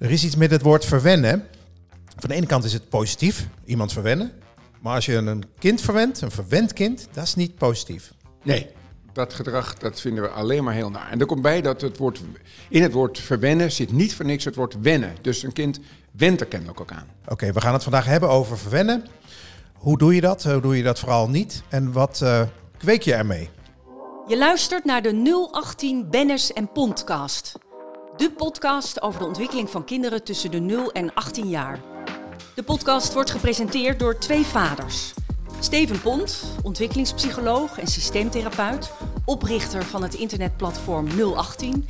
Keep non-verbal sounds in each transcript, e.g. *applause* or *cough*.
Er is iets met het woord verwennen. Van de ene kant is het positief, iemand verwennen. Maar als je een kind verwent, een verwend kind, dat is niet positief. Nee, dat gedrag dat vinden we alleen maar heel naar. En er komt bij dat het woord, in het woord verwennen zit niet voor niks het woord wennen. Dus een kind went er kennelijk ook aan. Oké, we gaan het vandaag hebben over verwennen. Hoe doe je dat? Hoe doe je dat vooral niet? En wat uh, kweek je ermee? Je luistert naar de 018 Bennis en Podcast. De podcast over de ontwikkeling van kinderen tussen de 0 en 18 jaar. De podcast wordt gepresenteerd door twee vaders. Steven Pont, ontwikkelingspsycholoog en systeemtherapeut, oprichter van het internetplatform 018.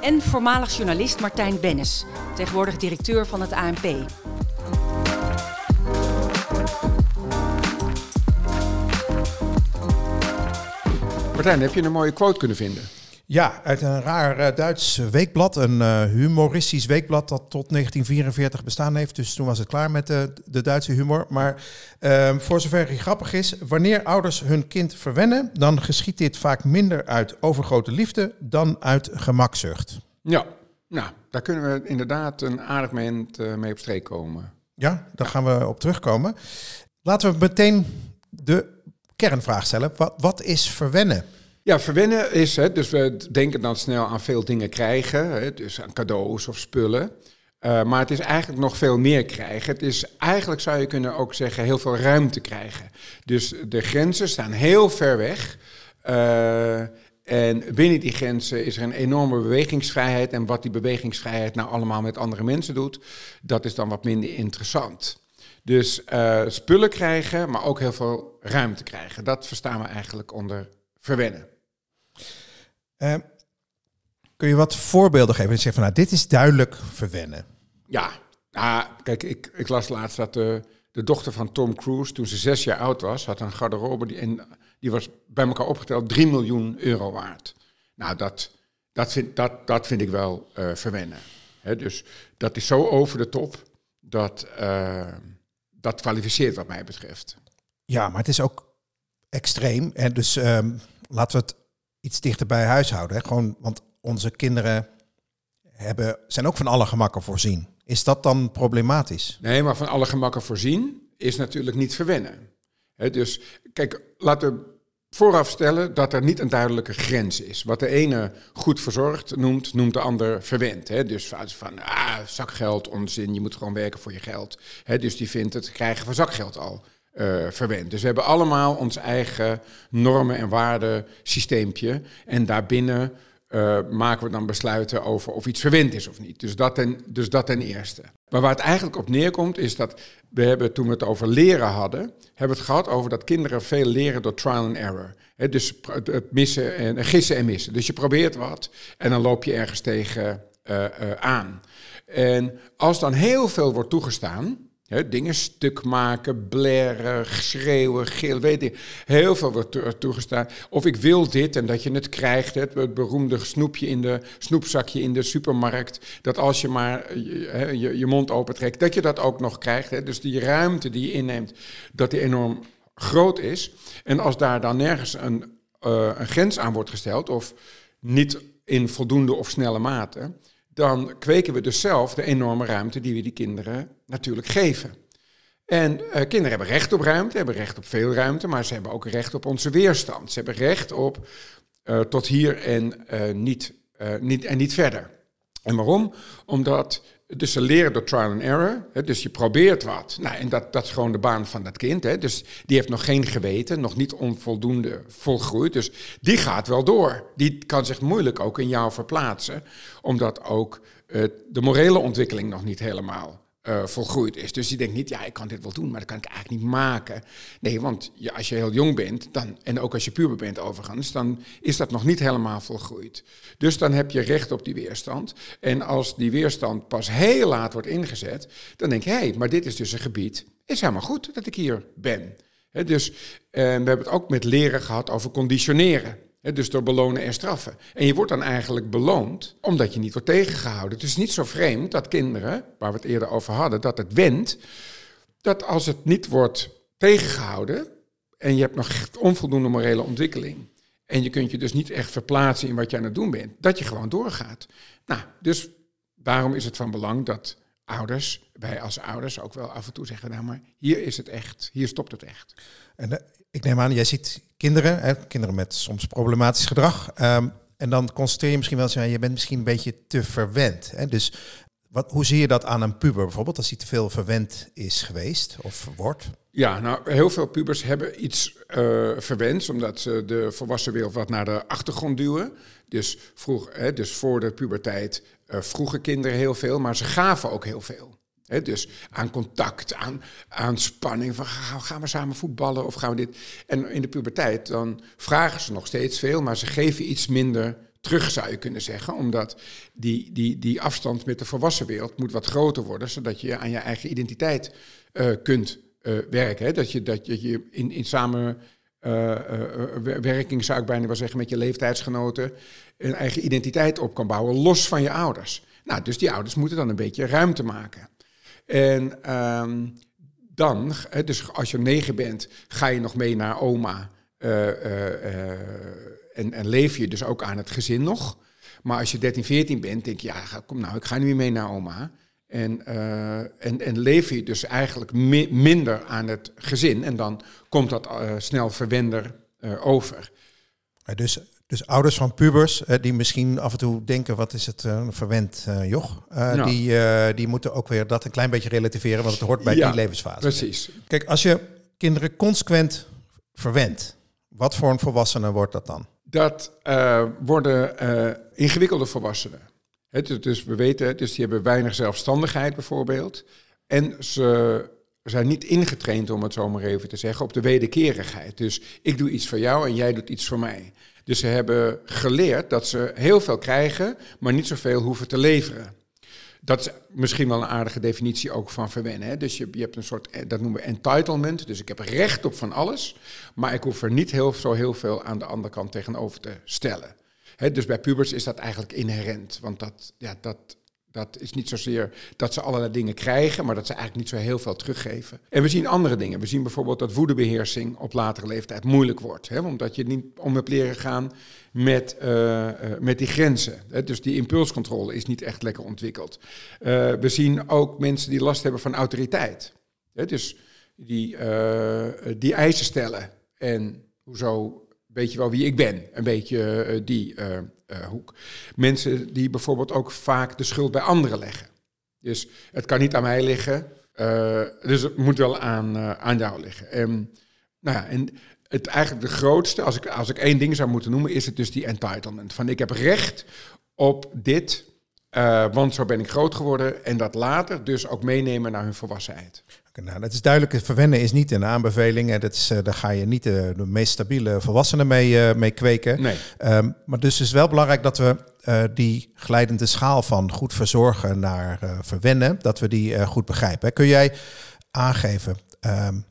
En voormalig journalist Martijn Bennis, tegenwoordig directeur van het ANP. Martijn, heb je een mooie quote kunnen vinden? Ja, uit een raar uh, Duits weekblad, een uh, humoristisch weekblad dat tot 1944 bestaan heeft. Dus toen was het klaar met de, de Duitse humor. Maar uh, voor zover hij grappig is, wanneer ouders hun kind verwennen, dan geschiet dit vaak minder uit overgrote liefde dan uit gemakzucht. Ja, nou, daar kunnen we inderdaad een aardig moment mee op streek komen. Ja, daar gaan we op terugkomen. Laten we meteen de kernvraag stellen. Wat, wat is verwennen? Ja, verwennen is, hè, dus we denken dan snel aan veel dingen krijgen, hè, dus aan cadeaus of spullen. Uh, maar het is eigenlijk nog veel meer krijgen. Het is eigenlijk, zou je kunnen ook zeggen, heel veel ruimte krijgen. Dus de grenzen staan heel ver weg. Uh, en binnen die grenzen is er een enorme bewegingsvrijheid. En wat die bewegingsvrijheid nou allemaal met andere mensen doet, dat is dan wat minder interessant. Dus uh, spullen krijgen, maar ook heel veel ruimte krijgen. Dat verstaan we eigenlijk onder verwennen. Uh, kun je wat voorbeelden geven? En zeggen van, nou, dit is duidelijk verwennen. Ja, nou, kijk, ik, ik las laatst dat de, de dochter van Tom Cruise, toen ze zes jaar oud was, had een garderobe die, en die was bij elkaar opgeteld 3 miljoen euro waard. Nou, dat, dat, vind, dat, dat vind ik wel uh, verwennen. He, dus dat is zo over de top, dat, uh, dat kwalificeert wat mij betreft. Ja, maar het is ook extreem. En dus um, laten we het iets dichter bij huis houden. Hè? Gewoon, want onze kinderen hebben, zijn ook van alle gemakken voorzien. Is dat dan problematisch? Nee, maar van alle gemakken voorzien is natuurlijk niet verwennen. He, dus kijk, laten we vooraf stellen dat er niet een duidelijke grens is. Wat de ene goed verzorgd noemt, noemt de ander verwend. He, dus van ah, zakgeld, onzin, je moet gewoon werken voor je geld. He, dus die vindt het krijgen van zakgeld al uh, verwend. Dus we hebben allemaal ons eigen normen- en waardesysteempje. En daarbinnen uh, maken we dan besluiten over of iets verwend is of niet. Dus dat, ten, dus dat ten eerste. Maar waar het eigenlijk op neerkomt is dat we hebben, toen we het over leren hadden, hebben we het gehad over dat kinderen veel leren door trial and error. He, dus het missen en gissen en missen. Dus je probeert wat en dan loop je ergens tegen aan. En als dan heel veel wordt toegestaan, Dingen stuk maken, blaren, schreeuwen, gil, weet ik. Heel veel wordt toegestaan. Of ik wil dit en dat je het krijgt. Het, het beroemde snoepje in de, snoepzakje in de supermarkt. Dat als je maar je, je, je mond opentrekt, dat je dat ook nog krijgt. Dus die ruimte die je inneemt, dat die enorm groot is. En als daar dan nergens een, uh, een grens aan wordt gesteld, of niet in voldoende of snelle mate dan kweken we dus zelf de enorme ruimte die we die kinderen natuurlijk geven. En uh, kinderen hebben recht op ruimte, hebben recht op veel ruimte, maar ze hebben ook recht op onze weerstand. Ze hebben recht op uh, tot hier en, uh, niet, niet, en niet verder. En waarom? Omdat dus ze leren door trial and error. Hè, dus je probeert wat. Nou, en dat, dat is gewoon de baan van dat kind. Hè. Dus die heeft nog geen geweten, nog niet onvoldoende volgroeid. Dus die gaat wel door. Die kan zich moeilijk ook in jou verplaatsen. Omdat ook de morele ontwikkeling nog niet helemaal uh, volgroeid is. Dus die denkt niet, ja, ik kan dit wel doen, maar dat kan ik eigenlijk niet maken. Nee, want als je heel jong bent, dan, en ook als je puber bent overigens, dan is dat nog niet helemaal volgroeid. Dus dan heb je recht op die weerstand. En als die weerstand pas heel laat wordt ingezet, dan denk je, hé, hey, maar dit is dus een gebied, is helemaal goed dat ik hier ben. Dus uh, we hebben het ook met leren gehad over conditioneren. Dus door belonen en straffen. En je wordt dan eigenlijk beloond omdat je niet wordt tegengehouden. Het is niet zo vreemd dat kinderen, waar we het eerder over hadden, dat het wendt, dat als het niet wordt tegengehouden en je hebt nog onvoldoende morele ontwikkeling en je kunt je dus niet echt verplaatsen in wat je aan het doen bent, dat je gewoon doorgaat. Nou, dus daarom is het van belang dat ouders, wij als ouders ook wel af en toe zeggen, nou maar hier is het echt, hier stopt het echt. En uh, ik neem aan, jij ziet kinderen, hè, kinderen met soms problematisch gedrag. Um, en dan constateer je misschien wel eens, je bent misschien een beetje te verwend. Hè? Dus wat, hoe zie je dat aan een puber bijvoorbeeld, als hij te veel verwend is geweest of wordt? Ja, nou, heel veel pubers hebben iets uh, verwend, omdat ze de volwassen wereld wat naar de achtergrond duwen. Dus, vroeg, hè, dus voor de puberteit uh, vroegen kinderen heel veel, maar ze gaven ook heel veel. Dus aan contact, aan, aan spanning. Van gaan we samen voetballen of gaan we dit? En in de puberteit dan vragen ze nog steeds veel, maar ze geven iets minder terug, zou je kunnen zeggen. Omdat die, die, die afstand met de volwassen wereld moet wat groter worden, zodat je aan je eigen identiteit uh, kunt uh, werken. Dat je, dat je in, in samen. Uh, werking zou ik bijna wel zeggen met je leeftijdsgenoten een eigen identiteit op kan bouwen, los van je ouders. Nou, dus die ouders moeten dan een beetje ruimte maken. En um, dan, dus als je negen bent, ga je nog mee naar oma. En, en, leef je dus ook aan het gezin nog. Maar als je 13, 14 bent, denk je, ja, kom nou, ik ga nu weer mee naar oma. En, en, en leef je dus eigenlijk mi minder aan het gezin. En dan komt dat snel verwender over. Dus dus ouders van pubers, uh, die misschien af en toe denken, wat is het uh, verwend uh, joch, ja. die, die moeten ook weer dat een klein beetje relativeren, want het hoort bij ja, die levensfase. Precies. Kijk, als je kinderen consequent verwendt, wat voor een volwassene wordt dat dan? Dat worden ingewikkelde volwassenen. Het, dus we weten, dus die hebben weinig zelfstandigheid bijvoorbeeld. En ze zijn niet ingetraind, om het zo maar even te zeggen, op de wederkerigheid. Dus ik doe iets voor jou en jij doet iets voor mij. Dus ze hebben geleerd dat ze heel veel krijgen, maar niet zoveel hoeven te leveren. Dat is misschien wel een aardige definitie ook van verwennen. Hè? Dus je, je hebt een soort, eh, dat noemen we entitlement. Dus ik heb recht op van alles, maar ik hoef er niet heel, zo heel veel aan de andere kant tegenover te stellen. Dus bij pubers is dat eigenlijk inherent, want dat, ja, dat dat is niet zozeer dat ze allerlei dingen krijgen, maar dat ze eigenlijk niet zo heel veel teruggeven. En we zien andere dingen. We zien bijvoorbeeld dat woedebeheersing op latere leeftijd moeilijk wordt. Omdat je niet om hebt leren gaan met, uh, uh, met die grenzen. Dus die impulscontrole is niet echt lekker ontwikkeld. Uh, we zien ook mensen die last hebben van autoriteit. Dus die, die eisen stellen. En hoezo weet je wel wie ik ben? Een beetje die uh, hoek. Mensen die bijvoorbeeld ook vaak de schuld bij anderen leggen. Dus het kan niet aan mij liggen, dus het moet wel aan, aan jou liggen. En, nou ja, en het eigenlijk de grootste, als ik, als ik één ding zou moeten noemen, is het dus die entitlement. Van ik heb recht op dit, want zo ben ik groot geworden. En dat later dus ook meenemen naar hun volwassenheid. Nou, dat is duidelijk. Verwennen is niet een aanbeveling. Dat is, uh, daar ga je niet de, de meest stabiele volwassenen mee, uh, mee kweken. Nee. Um, maar dus is wel belangrijk dat we die glijdende schaal van goed verzorgen naar verwennen, dat we die goed begrijpen. Kun jij aangeven um,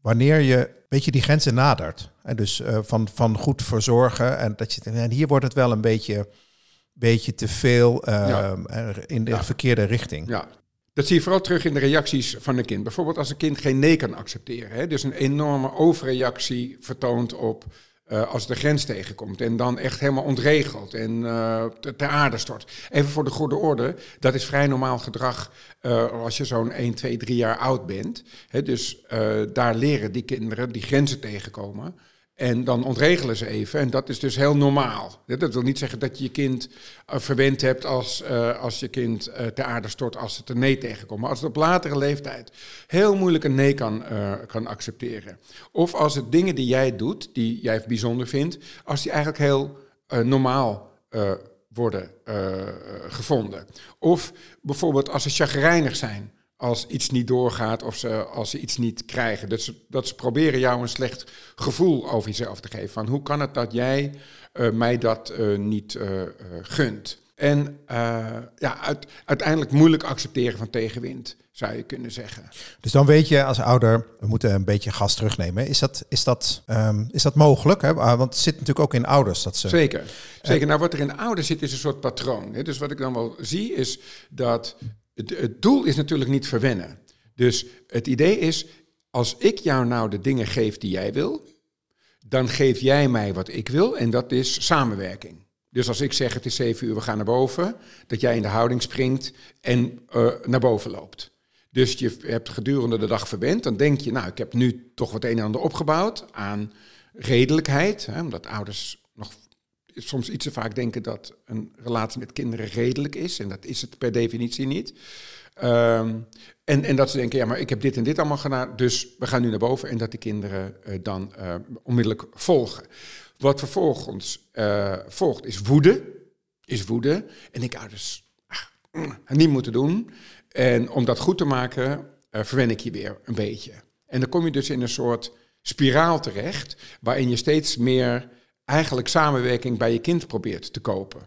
wanneer je een beetje die grenzen nadert? En dus van, van goed verzorgen en dat je en hier wordt het wel een beetje, beetje te veel ja. in de ja. verkeerde richting. Ja, dat zie je vooral terug in de reacties van een kind. Bijvoorbeeld als een kind geen nee kan accepteren. Hè? Dus een enorme overreactie vertoont op uh, als de grens tegenkomt. En dan echt helemaal ontregelt en uh, ter aarde stort. Even voor de goede orde, dat is vrij normaal gedrag uh, als je zo'n 1, 2, 3 jaar oud bent. Hè? Dus daar leren die kinderen die grenzen tegenkomen. En dan ontregelen ze even. En dat is dus heel normaal. Dat wil niet zeggen dat je je kind uh, verwend hebt als, uh, als je kind uh, ter aarde stort als het een nee tegenkomt. Maar als het op latere leeftijd heel moeilijk een nee kan, kan accepteren. Of als het dingen die jij doet, die jij bijzonder vindt, als die eigenlijk heel normaal worden gevonden. Of bijvoorbeeld als ze chagrijnig zijn als iets niet doorgaat of ze, als ze iets niet krijgen. Dat ze, dat ze proberen jou een slecht gevoel over jezelf te geven. Van hoe kan het dat jij uh, mij dat uh, niet uh, gunt? En ja, uit, uiteindelijk moeilijk accepteren van tegenwind, zou je kunnen zeggen. Dus dan weet je als ouder, we moeten een beetje gas terugnemen. Is dat, is dat, um, is dat mogelijk? Hè? Ah, want het zit natuurlijk ook in ouders. Dat ze... Zeker. Zeker. nou, wat er in ouders zit, is een soort patroon. Hè? Dus wat ik dan wel zie, is dat het, doel is natuurlijk niet verwennen. Dus het idee is, als ik jou nou de dingen geef die jij wil, dan geef jij mij wat ik wil en dat is samenwerking. Dus als ik zeg het is zeven uur, we gaan naar boven, dat jij in de houding springt en uh, naar boven loopt. Dus je hebt gedurende de dag verwend, dan denk je, nou, ik heb nu toch wat een en ander opgebouwd aan redelijkheid, hè, omdat ouders soms iets te vaak denken dat een relatie met kinderen redelijk is, en dat is het per definitie niet. Um, en, en dat ze denken, ja, maar ik heb dit en dit allemaal gedaan, dus we gaan nu naar boven en dat de kinderen uh, dan uh, onmiddellijk volgen. Wat vervolgens uh, volgt is woede, is woede. En ik ouders ach, niet moeten doen. En om dat goed te maken, verwen ik je weer een beetje. En dan kom je dus in een soort spiraal terecht, waarin je steeds meer eigenlijk samenwerking bij je kind probeert te kopen.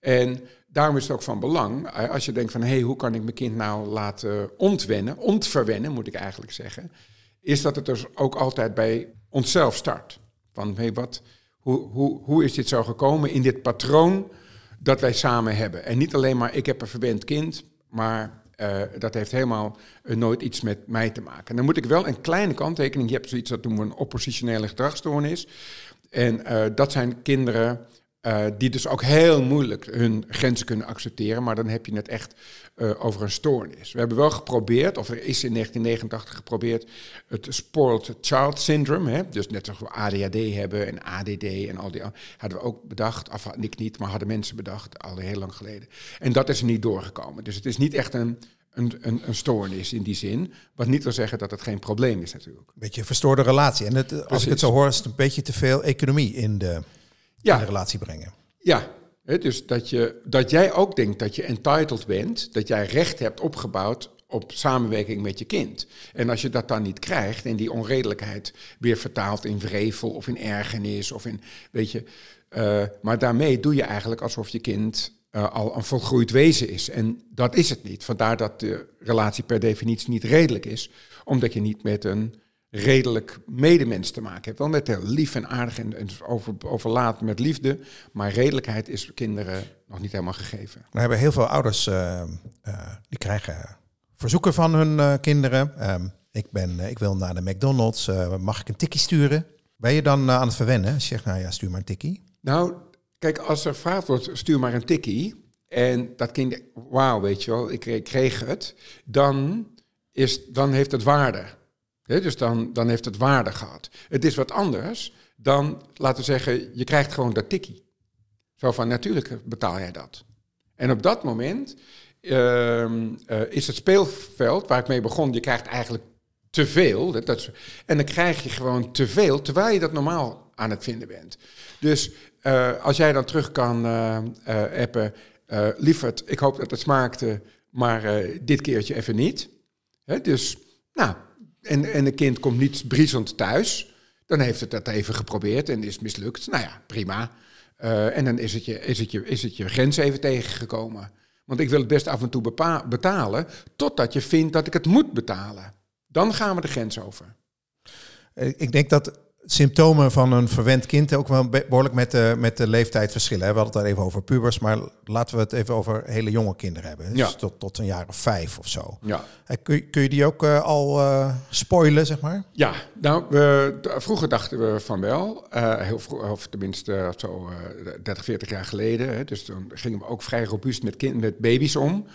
En daarom is het ook van belang, eh, als je denkt van hé, hey, hoe kan ik mijn kind nou laten ontwennen, ontverwennen moet ik eigenlijk zeggen, is dat het dus ook altijd bij onszelf start. Van hé, hey, wat, hoe, hoe, hoe is dit zo gekomen in dit patroon dat wij samen hebben? En niet alleen maar ik heb een verwend kind, maar uh, dat heeft helemaal uh, nooit iets met mij te maken. En dan moet ik wel een kleine kanttekening, je hebt zoiets dat noemen we een oppositionele gedragsstoornis. En uh, dat zijn kinderen uh, die dus ook heel moeilijk hun grenzen kunnen accepteren, maar dan heb je het echt uh, over een stoornis. We hebben wel geprobeerd, of er is in 1989 geprobeerd, het Spoiled Child Syndrome, hè, dus net zoals we ADHD hebben en ADD en al die, hadden we ook bedacht, of ik niet, maar hadden mensen bedacht, al heel lang geleden. En dat is niet doorgekomen. Dus het is niet echt een, een, een, een, stoornis in die zin. Wat niet wil zeggen dat het geen probleem is natuurlijk. Een beetje een verstoorde relatie. En het, als ik het zo hoor, is het een beetje te veel economie in de ja. in de relatie brengen. Ja, dus dat, je, dat jij ook denkt dat je entitled bent, dat jij recht hebt opgebouwd op samenwerking met je kind. En als je dat dan niet krijgt en die onredelijkheid weer vertaalt in wrevel of in ergernis of in, weet je, uh, maar daarmee doe je eigenlijk alsof je kind uh, al een volgroeid wezen is. En dat is het niet. Vandaar dat de relatie per definitie niet redelijk is, omdat je niet met een redelijk medemens te maken hebt. Wel met heel lief en aardig en, en over, overlaat met liefde. Maar redelijkheid is kinderen nog niet helemaal gegeven. We hebben heel veel ouders uh, uh, die krijgen verzoeken van hun kinderen. Um, ik, ben, ik wil naar de McDonald's, mag ik een tikkie sturen? Ben je dan aan het verwennen? Zegt, nou ja, stuur maar een tikkie. Nou, kijk, als er gevraagd wordt, stuur maar een tikkie. En dat kind, wauw, weet je wel, ik kreeg het. Dan, is, dan heeft het waarde dus dan, dan heeft het waarde gehad. Het is wat anders dan, laten we zeggen, je krijgt gewoon dat tikkie. Zo van, natuurlijk betaal jij dat. En op dat moment uh, uh, is het speelveld waar ik mee begon, je krijgt eigenlijk te veel. Dat, dat, en dan krijg je gewoon te veel, terwijl je dat normaal aan het vinden bent. Dus uh, als jij dan terug kan uh, appen, lieverd, ik hoop dat het smaakte, maar dit keertje even niet. Hè, dus, nou, en, en een kind komt niet briesend thuis, dan heeft het dat even geprobeerd en is mislukt. Nou ja, prima. En dan is het, je, is, het je, is het je grens even tegengekomen. Want ik wil het best af en toe betalen, totdat je vindt dat ik het moet betalen. Dan gaan we de grens over. Ik denk dat symptomen van een verwend kind ook wel behoorlijk met de, met de leeftijd verschillen. We hadden het even over pubers, maar laten we het even over hele jonge kinderen hebben. Dus ja. tot, tot een jaar of vijf of zo. Ja. Kun, kun je die ook uh, al uh, spoilen, zeg maar? Ja, nou, we, vroeger dachten we van wel. Uh, heel vroeg, of tenminste zo 30, 40 jaar geleden. Hè, dus toen gingen we ook vrij robuust met, kind, met baby's om.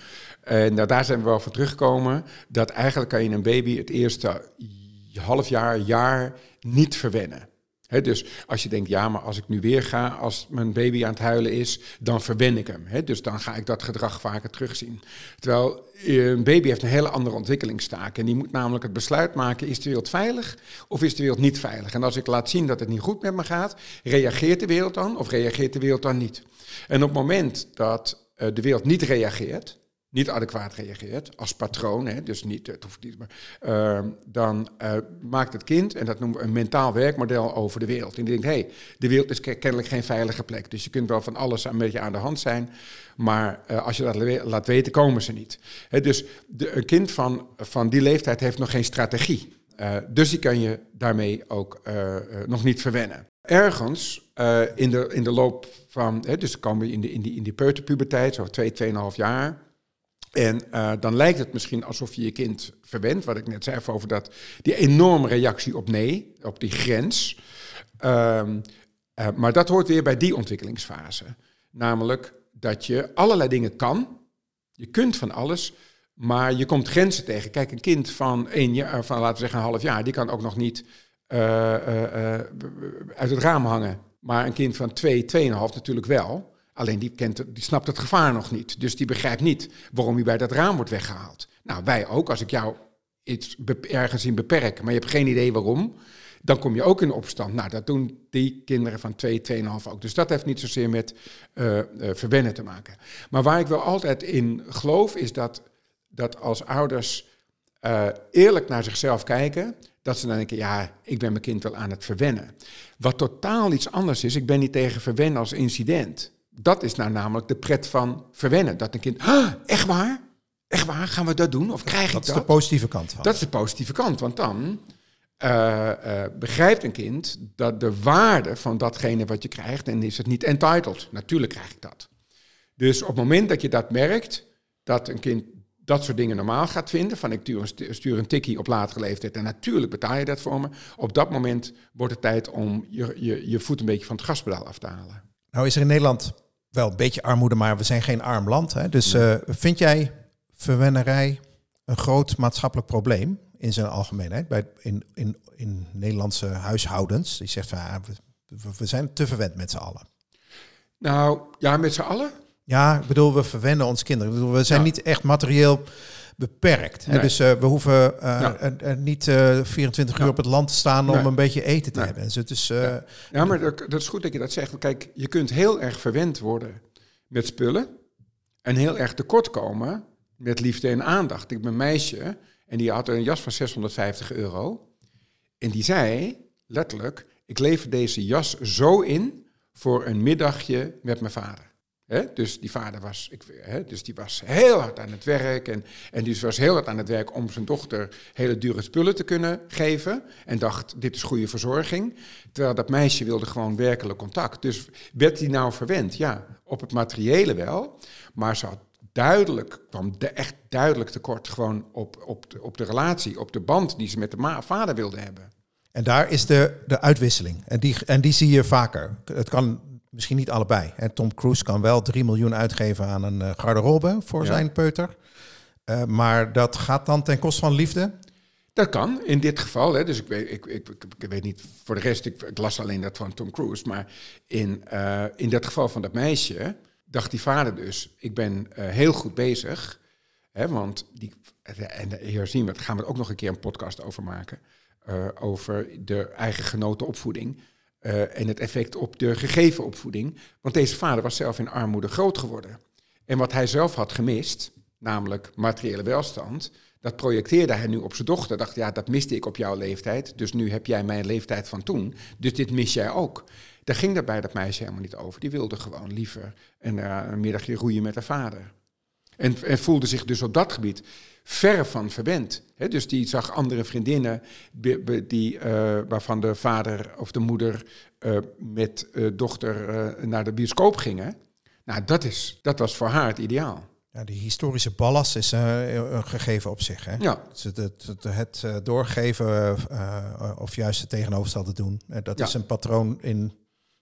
En nou, daar zijn we wel van teruggekomen. Dat eigenlijk kan je een baby het eerste half jaar, jaar niet verwennen. dus als je denkt, ja, maar als ik nu weer ga, als mijn baby aan het huilen is, dan verwen ik hem. dus dan ga ik dat gedrag vaker terugzien. Terwijl eh, een baby heeft een hele andere ontwikkelingstaak. En die moet namelijk het besluit maken, is de wereld veilig of is de wereld niet veilig? En als ik laat zien dat het niet goed met me gaat, reageert de wereld dan of reageert de wereld dan niet? En op het moment dat eh, de wereld niet reageert, niet adequaat reageert, als patroon, hè, dus niet, het hoeft niet, maar, uh, dan uh, maakt het kind, en dat noemen we een mentaal werkmodel over de wereld. En die denkt, hé, hey, de wereld is kennelijk geen veilige plek. Dus je kunt wel van alles een beetje aan de hand zijn, maar uh, als je dat laat weten, komen ze niet. Hè, dus de, een kind van, van die leeftijd heeft nog geen strategie. dus die kan je daarmee ook nog niet verwennen. Ergens in, de, in de loop van, hè, dus komen we in, de, in die, in die peuterpuberteit, zo twee, tweeënhalf jaar en uh, dan lijkt het misschien alsof je je kind verwendt, wat ik net zei over dat, die enorme reactie op nee, op die grens. Um, uh, maar dat hoort weer bij die ontwikkelingsfase. Namelijk dat je allerlei dingen kan. Je kunt van alles, maar je komt grenzen tegen. Kijk, een kind van één jaar, van laten we zeggen een half jaar, die kan ook nog niet uit het raam hangen. Maar een kind van twee, tweeënhalf natuurlijk wel. Alleen die, kent, die snapt het gevaar nog niet. Dus die begrijpt niet waarom hij bij dat raam wordt weggehaald. Nou, wij ook. Als ik jou iets ergens in beperk, maar je hebt geen idee waarom, dan kom je ook in opstand. Nou, dat doen die kinderen van 2, 2,5 ook. Dus dat heeft niet zozeer met uh, uh, verwennen te maken. Maar waar ik wel altijd in geloof, is dat, dat als ouders uh, eerlijk naar zichzelf kijken, dat ze dan denken, ja, ik ben mijn kind wel aan het verwennen. Wat totaal iets anders is, ik ben niet tegen verwennen als incident. Dat is nou namelijk de pret van verwennen. Dat een kind, echt waar? Echt waar? Gaan we dat doen? Of krijg ik dat? Dat is de positieve kant van. Dat is de positieve kant, want dan uh, uh, begrijpt een kind dat de waarde van datgene wat je krijgt, en is het niet entitled. Natuurlijk krijg ik dat. Dus op het moment dat je dat merkt, dat een kind dat soort dingen normaal gaat vinden, van ik stuur een tikkie op latere leeftijd en natuurlijk betaal je dat voor me, op dat moment wordt het tijd om je, je, je voet een beetje van het gaspedaal af te halen. Nou is er in Nederland wel een beetje armoede, maar we zijn geen arm land. Hè? Dus uh, vind jij verwennerij een groot maatschappelijk probleem in zijn algemeenheid bij, in, in, in Nederlandse huishoudens? Die zegt van ja, we, we zijn te verwend met z'n allen. Nou ja, met z'n allen? Ja, ik bedoel, we verwennen ons kinderen. Ik bedoel, we zijn ja. niet echt materieel beperkt. Nee. Dus uh, we hoeven uh, ja. uh, niet 24 uur ja. op het land te staan nee. om een beetje eten te nee. hebben. Dus, dus, ja. ja, maar dat, is goed dat je dat zegt. Kijk, je kunt heel erg verwend worden met spullen en heel erg tekortkomen met liefde en aandacht. Ik ben een meisje en die had een jas van 650 euro. En die zei letterlijk: Ik lever deze jas zo in voor een middagje met mijn vader. Dus die vader was, ik, dus die was heel hard aan het werk. En, en die was heel hard aan het werk om zijn dochter hele dure spullen te kunnen geven. En dacht, dit is goede verzorging. Terwijl dat meisje wilde gewoon werkelijk contact. Dus werd die nou verwend? Ja, op het materiële wel. Maar ze had duidelijk, kwam de, echt duidelijk tekort gewoon op, op, de, op de relatie, op de band die ze met de vader wilde hebben. En daar is de, de uitwisseling. En die, en die zie je vaker. Het kan misschien niet allebei. En Tom Cruise kan wel 3 miljoen uitgeven aan een uh, garderobe voor ja. zijn peuter. Uh, maar dat gaat dan ten koste van liefde? Dat kan, in dit geval. Hè, dus ik weet, ik, ik, ik, weet niet, voor de rest, ik, ik, las alleen dat van Tom Cruise. Maar in, uh, in dat geval van dat meisje dacht die vader dus, ik ben heel goed bezig. Hè, want die, en hier zien we, daar gaan we ook nog een keer een podcast over maken. over de eigen genoten opvoeding. Uh, en het effect op de gegeven opvoeding. Want deze vader was zelf in armoede groot geworden. En wat hij zelf had gemist, namelijk materiële welstand, dat projecteerde hij nu op zijn dochter. Dacht, ja, dat miste ik op jouw leeftijd. Dus nu heb jij mijn leeftijd van toen. Dus dit mis jij ook. Daar ging dat bij dat meisje helemaal niet over. Die wilde gewoon liever een, uh, een middagje roeien met haar vader. En, en voelde zich dus op dat gebied verre van verwend. He, dus die zag andere vriendinnen die, uh, waarvan de vader of de moeder uh, met uh, dochter naar de bioscoop gingen. Nou, dat, is, dat was voor haar het ideaal. Ja, die historische ballast is een gegeven op zich. Hè? Ja. Dus het, het, het doorgeven of juist het tegenovergestelde doen, dat ja. is een patroon in,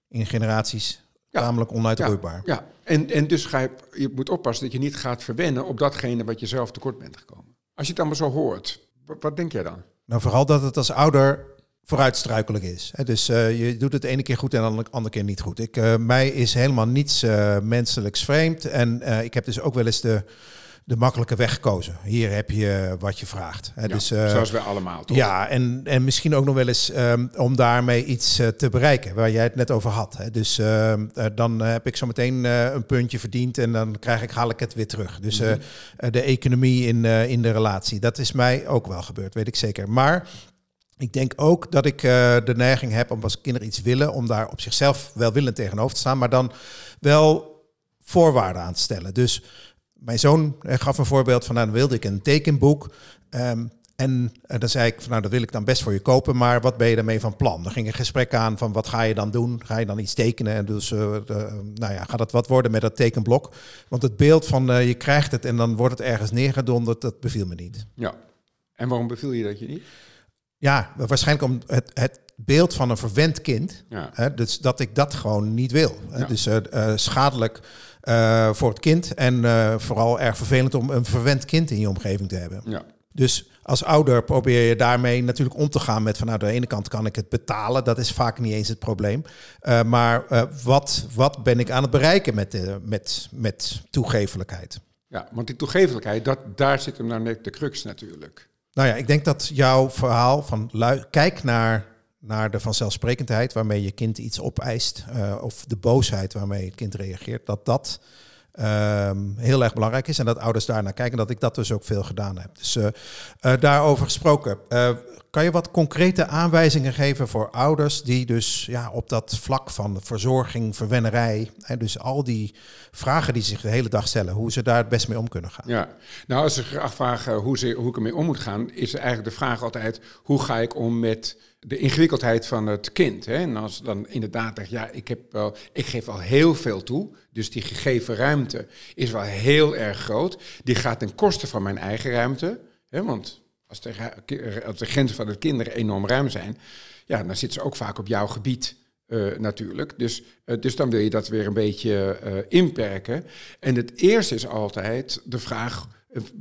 in generaties ja. namelijk onuitroeibaar. Ja, ja. En, en dus ga je, je moet oppassen dat je niet gaat verwennen op datgene wat je zelf tekort bent gekomen. Als je het allemaal zo hoort, wat, wat denk jij dan? Nou, vooral dat het als ouder vooruitstruikelijk is. Dus uh, je doet het ene keer goed en dan de andere keer niet goed. Ik, uh, mij is helemaal niets uh, menselijks vreemd. En ik heb dus ook wel eens de de makkelijke weg gekozen. Hier heb je wat je vraagt. Ja, dus, uh, zoals wij allemaal, toch? Ja, en, en misschien ook nog wel eens um, om daarmee iets uh, te bereiken, waar jij het net over had. Hè. Dus uh, dan heb ik zo meteen een puntje verdiend en dan krijg ik, haal ik het weer terug. Dus mm -hmm. de economie in, in de relatie, dat is mij ook wel gebeurd, weet ik zeker. Maar ik denk ook dat ik de neiging heb om als kinderen iets willen, om daar op zichzelf welwillend tegenover te staan, maar dan wel voorwaarden aan te stellen. Dus mijn zoon gaf een voorbeeld van, nou, dan wilde ik een tekenboek. Um, en uh, dan zei ik, van, nou, dat wil ik dan best voor je kopen, maar wat ben je daarmee van plan? Dan ging een gesprek aan van, wat ga je dan doen? Ga je dan iets tekenen? En dus, uh, nou ja, gaat het wat worden met dat tekenblok? Want het beeld van, je krijgt het en dan wordt het ergens neergedonderd, dat beviel me niet. Ja, en waarom beviel je dat je niet? Ja, waarschijnlijk om het, het beeld van een verwend kind. Ja. Hè, dus dat ik dat gewoon niet wil. Hè. Ja. Dus eh, eh, schadelijk eh, voor het kind. En eh, vooral erg vervelend om een verwend kind in je omgeving te hebben. Ja. Dus als ouder probeer je daarmee natuurlijk om te gaan met van nou, de ene kant kan ik het betalen, dat is vaak niet eens het probleem. Eh, maar wat, wat ben ik aan het bereiken met, eh, met, met toegevelijkheid? ja, want die toegeeflijkheid, dat, daar zit hem nou net de crux natuurlijk. Nou ja, ik denk dat jouw verhaal van kijk naar, naar de vanzelfsprekendheid waarmee je kind iets opeist, eh, of de boosheid waarmee het kind reageert, dat dat ehm, heel erg belangrijk is en dat ouders daarnaar kijken, dat ik dat dus ook veel gedaan heb. Dus eh, eh, daarover gesproken, kan je wat concrete aanwijzingen geven voor ouders die dus ja, op dat vlak van verzorging, verwennerij, hè, dus al die vragen die zich de hele dag stellen, hoe ze daar het best mee om kunnen gaan? Ja, nou als ze afvragen hoe, ze, hoe ik ermee om moet gaan, is eigenlijk de vraag altijd: hoe ga ik om met de ingewikkeldheid van het kind? Hè? En als dan inderdaad zegt, ja, ik, heb wel, ik geef wel heel veel toe, dus die gegeven ruimte is wel heel erg groot. Die gaat ten koste van mijn eigen ruimte, hè? want als de, grenzen van de kinderen enorm ruim zijn, ja, dan zitten ze ook vaak op jouw gebied. eh, natuurlijk. Dus, eh, dus dan wil je dat weer een beetje eh, inperken. En het eerste is altijd de vraag,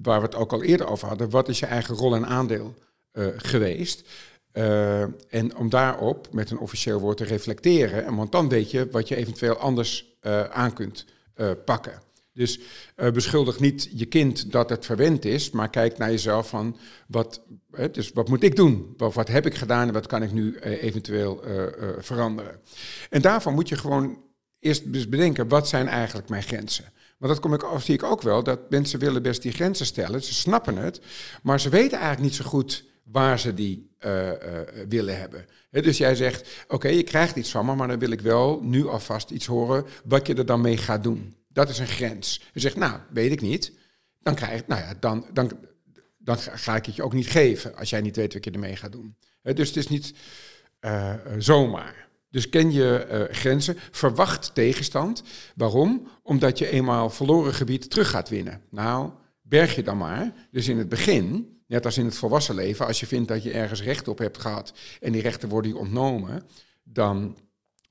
waar we het ook al eerder over hadden, wat is je eigen rol en aandeel geweest? Eh, en om daarop met een officieel woord te reflecteren. En want dan weet je wat je eventueel anders eh, aan kunt eh, pakken. Dus beschuldig niet je kind dat het verwend is, maar kijk naar jezelf van wat, dus wat moet ik doen? Wat, wat heb ik gedaan en wat kan ik nu eventueel veranderen? En daarvan moet je gewoon eerst dus bedenken, wat zijn eigenlijk mijn grenzen? Want dat kom ik, zie ik ook wel, dat mensen willen best die grenzen stellen, ze snappen het, maar ze weten eigenlijk niet zo goed waar ze die eh, willen hebben. Dus jij zegt, oké, je krijgt iets van me, maar dan wil ik wel nu alvast iets horen wat je er dan mee gaat doen. Dat is een grens. Je zegt, nou, weet ik niet. Dan krijg nou ja, dan, dan, dan ga ik het je ook niet geven als jij niet weet wat je ermee gaat doen. Dus het is niet eh, zomaar. Dus ken je grenzen, verwacht tegenstand. Waarom? Omdat je eenmaal verloren gebied terug gaat winnen. Nou, berg je dan maar. Dus in het begin, net als in het volwassen leven, als je vindt dat je ergens recht op hebt gehad en die rechten worden je ontnomen, dan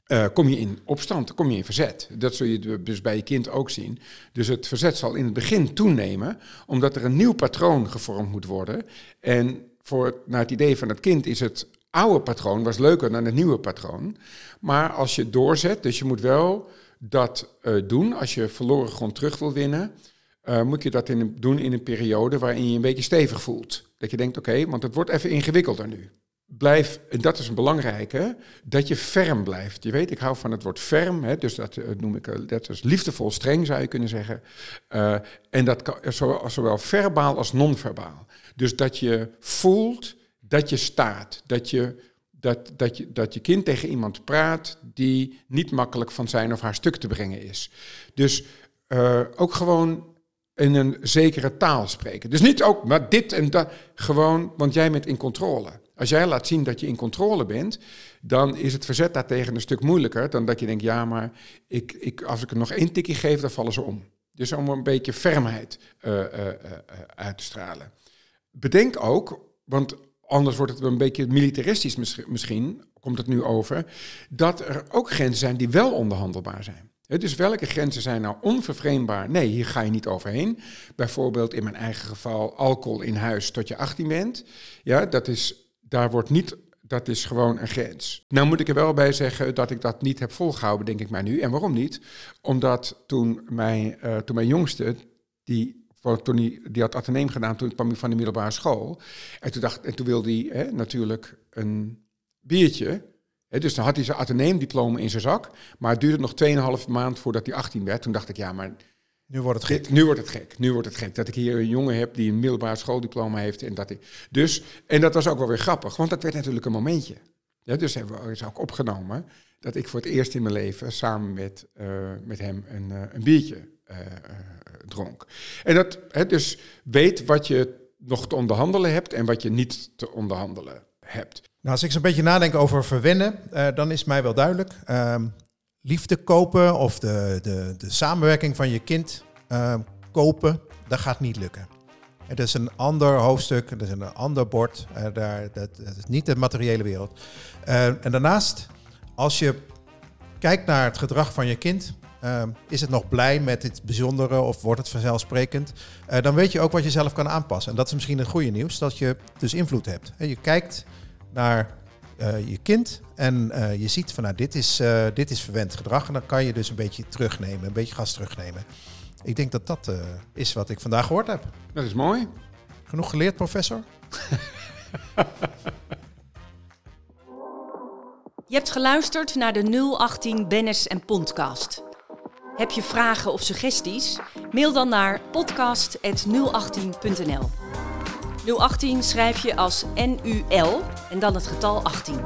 eh, kom je in opstand, kom je in verzet. Dat zul je dus bij je kind ook zien. Dus het verzet zal in het begin toenemen, omdat er een nieuw patroon gevormd moet worden. En voor naar het idee van het kind is het oude patroon was leuker dan het nieuwe patroon. Maar als je doorzet, dus je moet wel dat eh, doen als je verloren grond terug wil winnen. Eh, moet je dat in doen in een periode waarin je een beetje stevig voelt. Dat je denkt, oké, want het wordt even ingewikkelder nu blijf, en dat is een belangrijke, dat je ferm blijft. Je weet, ik hou van het woord ferm, hè, dus dat eh, noem ik, eh, dat is liefdevol streng zou je kunnen zeggen. En dat kan zowel, verbaal als non-verbaal. Dus dat je voelt dat je staat, dat je, dat, dat, je, dat je kind tegen iemand praat die niet makkelijk van zijn of haar stuk te brengen is. Dus ook gewoon in een zekere taal spreken. Dus niet ook, maar dit en dat. Gewoon, want jij bent in controle. Als jij laat zien dat je in controle bent, dan is het verzet daartegen een stuk moeilijker dan dat je denkt, ja, maar ik, ik, als ik er nog één tikje geef, dan vallen ze om. Dus om een beetje fermheid eh, uit te stralen. Bedenk ook, want anders wordt het een beetje militaristisch misschien, komt het nu over, dat er ook grenzen zijn die wel onderhandelbaar zijn. Dus welke grenzen zijn nou onvervreemdbaar? Nee, hier ga je niet overheen. Bijvoorbeeld in mijn eigen geval alcohol in huis tot je 18 bent. Ja, dat is, daar wordt niet, dat is gewoon een grens. Nou moet ik er wel bij zeggen dat ik dat niet heb volgehouden, denk ik maar nu. En waarom niet? Omdat toen mijn, eh, toen mijn jongste, die, toen die, die had ateneem gedaan, toen kwam hij van de middelbare school. En toen, dacht, en toen wilde hij natuurlijk een biertje. Dus dan had hij zijn ateneemdiploma in zijn zak. Maar het duurde nog 2,5 maand voordat hij 18 werd. Toen dacht ik, ja, maar Nu wordt het gek. dit, nu wordt het gek. Nu wordt het gek. Dat ik hier een jongen heb die een middelbaar schooldiploma heeft. En dat ik, dus, en dat was ook wel weer grappig, want dat werd natuurlijk een momentje. Ja, dus hebben we is ook opgenomen dat ik voor het eerst in mijn leven samen met, eh, met hem een, eh, een biertje eh, dronk. En dat, dus weet wat je nog te onderhandelen hebt en wat je niet te onderhandelen hebt. Nou, als ik zo'n beetje nadenk over verwennen, eh, dan is mij wel duidelijk. Ehm, liefde kopen of de, de, de samenwerking van je kind ehm, kopen, dat gaat niet lukken. Het is een ander hoofdstuk, het is een ander bord. Uh, daar, dat, is niet de materiële wereld. Uh, en daarnaast, als je kijkt naar het gedrag van je kind, is het nog blij met het bijzondere of wordt het vanzelfsprekend? dan weet je ook wat je zelf kan aanpassen. En dat is misschien het goede nieuws, dat je dus invloed hebt. Je kijkt naar je kind en je ziet van nou, dit is, dit is verwend gedrag. En dan kan je dus een beetje terugnemen, een beetje gas terugnemen. Ik denk dat dat uh, is wat ik vandaag gehoord heb. Dat is mooi. Genoeg geleerd, professor? *laughs* Je hebt geluisterd naar de 018 Bennis en Podcast. Heb je vragen of suggesties? Mail dan naar podcast.018.nl 018 schrijf je als NUL en dan het getal 18.